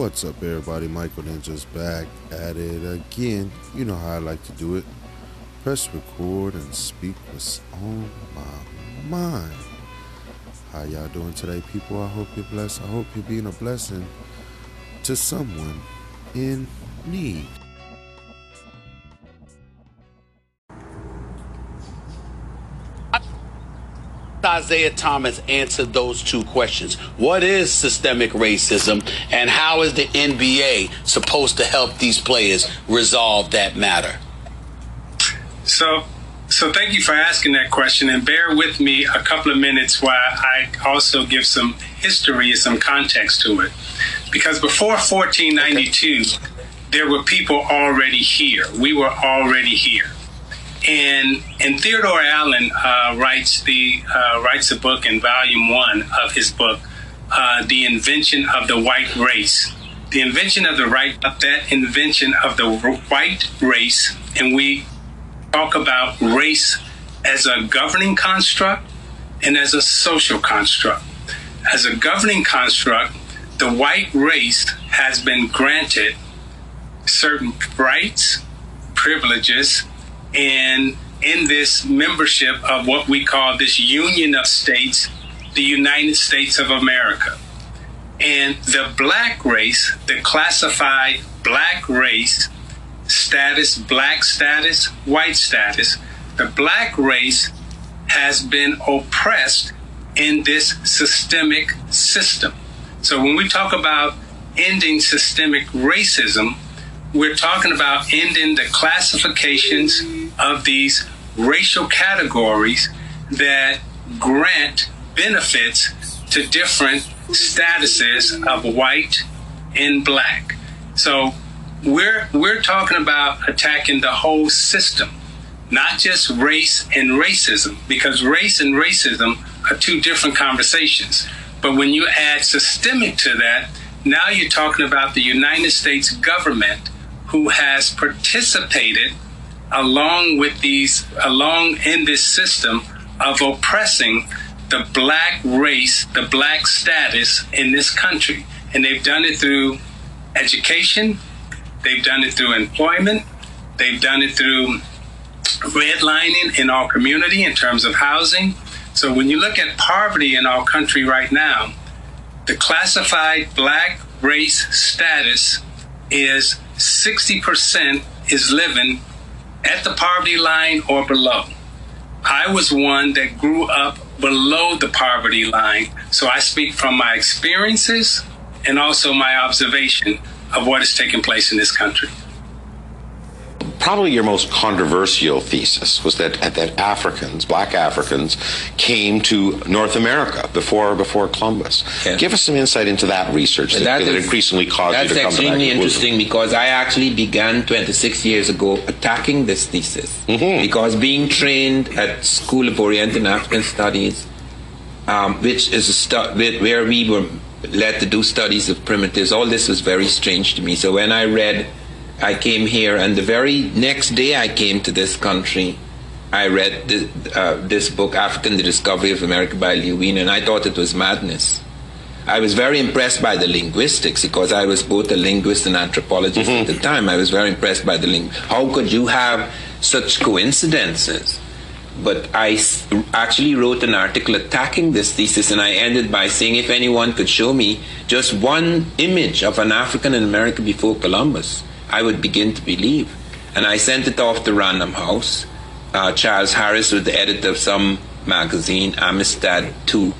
What's up, everybody? Michael Ninja's back at it again. You know how I like to do it. Press record and speak what's on my mind. How y'all doing today, people? I hope you're blessed. I hope you're being a blessing to someone in need. Isaiah Thomas answered those two questions. What is systemic racism, and how is the NBA supposed to help these players resolve that matter? So, so thank you for asking that question, and bear with me a couple of minutes while I also give some history and some context to it. Because before 1492, okay. there were people already here. We were already here. And and Theodore Allen uh, writes the uh, writes a book in volume one of his book, uh, "The Invention of the White Race." The invention of the right of that invention of the white race, and we talk about race as a governing construct and as a social construct. As a governing construct, the white race has been granted certain rights, privileges, and in this membership of what we call this Union of States, the United States of America. And the black race, the classified black race, status, black status, white status, the black race has been oppressed in this systemic system. So when we talk about ending systemic racism, we're talking about ending the classifications of these racial categories that grant benefits to different statuses of white and black. So we're we're talking about attacking the whole system, not just race and racism, because race and racism are two different conversations. But when you add systemic to that, now you're talking about the United States government who has participated along with these, along in this system of oppressing the black race, the black status in this country. And they've done it through education, they've done it through employment, they've done it through redlining in our community in terms of housing. So when you look at poverty in our country right now, the classified black race status is 60% is living at the poverty line or below. I was one that grew up below the poverty line, so I speak from my experiences and also my observation of what is taking place in this country probably your most controversial thesis was that that Africans, black Africans, came to North America before before Columbus. Yeah. Give us some insight into that research that, that, that is, increasingly caused you to come That's extremely interesting because I actually began 26 years ago attacking this thesis mm-hmm. because being trained at School of Orient and African Studies, um, which is a stu- where we were led to do studies of primitives, all this was very strange to me. So when I read I came here, and the very next day I came to this country, I read the, uh, this book, African The Discovery of America by Lewin, and I thought it was madness. I was very impressed by the linguistics because I was both a linguist and anthropologist mm-hmm. at the time. I was very impressed by the ling. How could you have such coincidences? But I actually wrote an article attacking this thesis, and I ended by saying if anyone could show me just one image of an African in America before Columbus, I would begin to believe. And I sent it off to Random House. Uh, Charles Harris was the editor of some magazine, Amistad 2.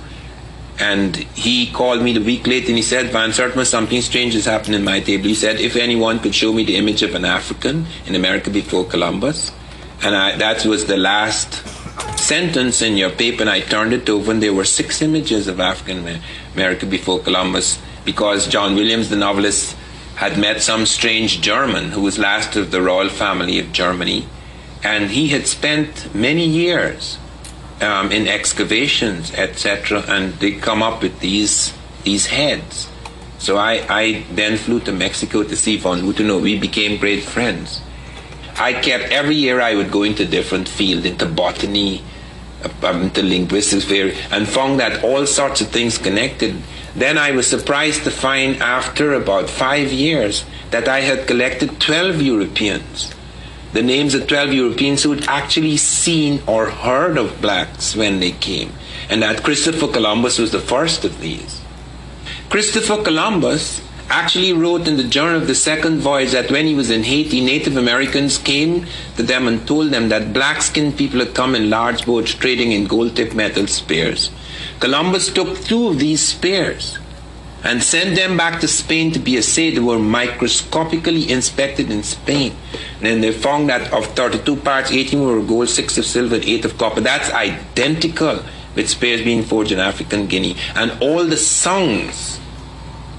And he called me the week later and he said, Van Sertima, something strange has happened in my table. He said, if anyone could show me the image of an African in America before Columbus. And I, that was the last sentence in your paper. And I turned it over and there were six images of African America before Columbus because John Williams, the novelist, had met some strange German who was last of the royal family of Germany, and he had spent many years um, in excavations, etc., and they come up with these these heads. So I, I then flew to Mexico to see von Wuthenau. We became great friends. I kept every year I would go into different field, into botany, um, the linguistics theory, and found that all sorts of things connected. Then I was surprised to find after about five years that I had collected 12 Europeans. The names of 12 Europeans who had actually seen or heard of blacks when they came, and that Christopher Columbus was the first of these. Christopher Columbus actually wrote in the journal of the second voyage that when he was in Haiti, Native Americans came to them and told them that black skinned people had come in large boats trading in gold tipped metal spears. Columbus took two of these spears and sent them back to Spain to be assayed. They were microscopically inspected in Spain. And then they found that of 32 parts, 18 were gold, 6 of silver, 8 of copper. That's identical with spears being forged in African Guinea. And all the songs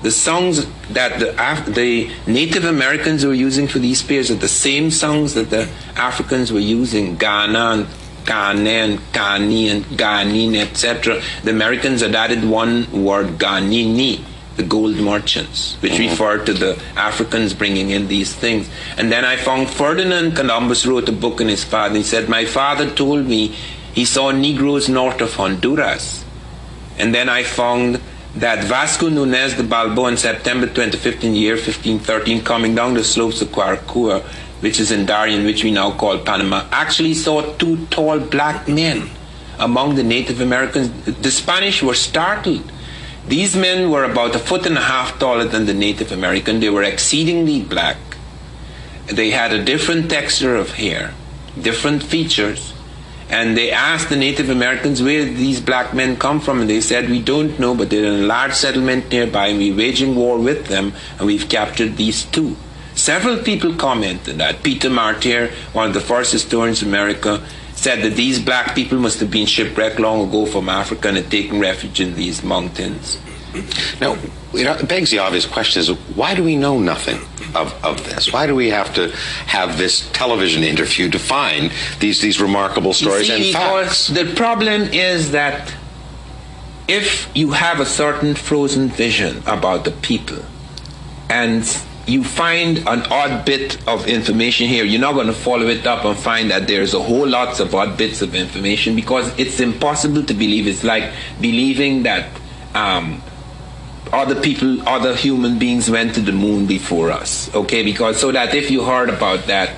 the songs that the, Af- the Native Americans were using for these spears are the same songs that the Africans were using, Ghana and Kane and Kani and Ganin, etc. The Americans had added one word, Ganini, the gold merchants, which mm-hmm. referred to the Africans bringing in these things. And then I found Ferdinand Columbus wrote a book in his father. He said, My father told me he saw Negroes north of Honduras. And then I found that Vasco Nunez de Balboa in September 2015, year 1513, coming down the slopes of Quarequa, which is in Darien, which we now call Panama, actually saw two tall black men among the Native Americans. The Spanish were startled. These men were about a foot and a half taller than the Native American. They were exceedingly black. They had a different texture of hair, different features, and they asked the Native Americans where these black men come from, and they said, We don't know, but they're in a large settlement nearby, and we're waging war with them, and we've captured these two. Several people commented that. Peter Martyr, one of the first historians in America, said that these black people must have been shipwrecked long ago from Africa and had taken refuge in these mountains. Now, it begs the obvious question is why do we know nothing of, of this? Why do we have to have this television interview to find these, these remarkable stories see, and facts? The problem is that if you have a certain frozen vision about the people and you find an odd bit of information here, you're not going to follow it up and find that there's a whole lots of odd bits of information because it's impossible to believe. It's like believing that um, other people, other human beings went to the moon before us. Okay, because so that if you heard about that,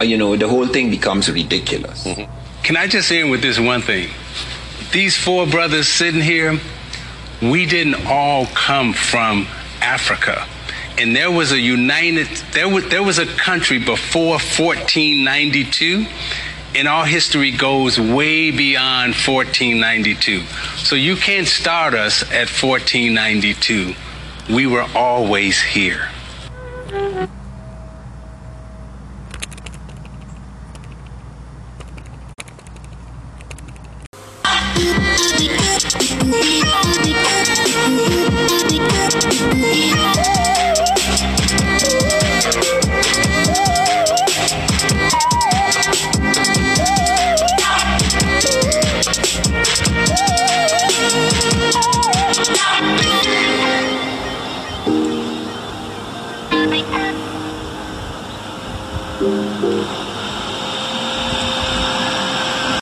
uh, you know, the whole thing becomes ridiculous. Mm-hmm. Can I just end with this one thing? These four brothers sitting here, we didn't all come from Africa. And there was a united, there was, there was a country before 1492 and our history goes way beyond 1492. So you can't start us at 1492. We were always here.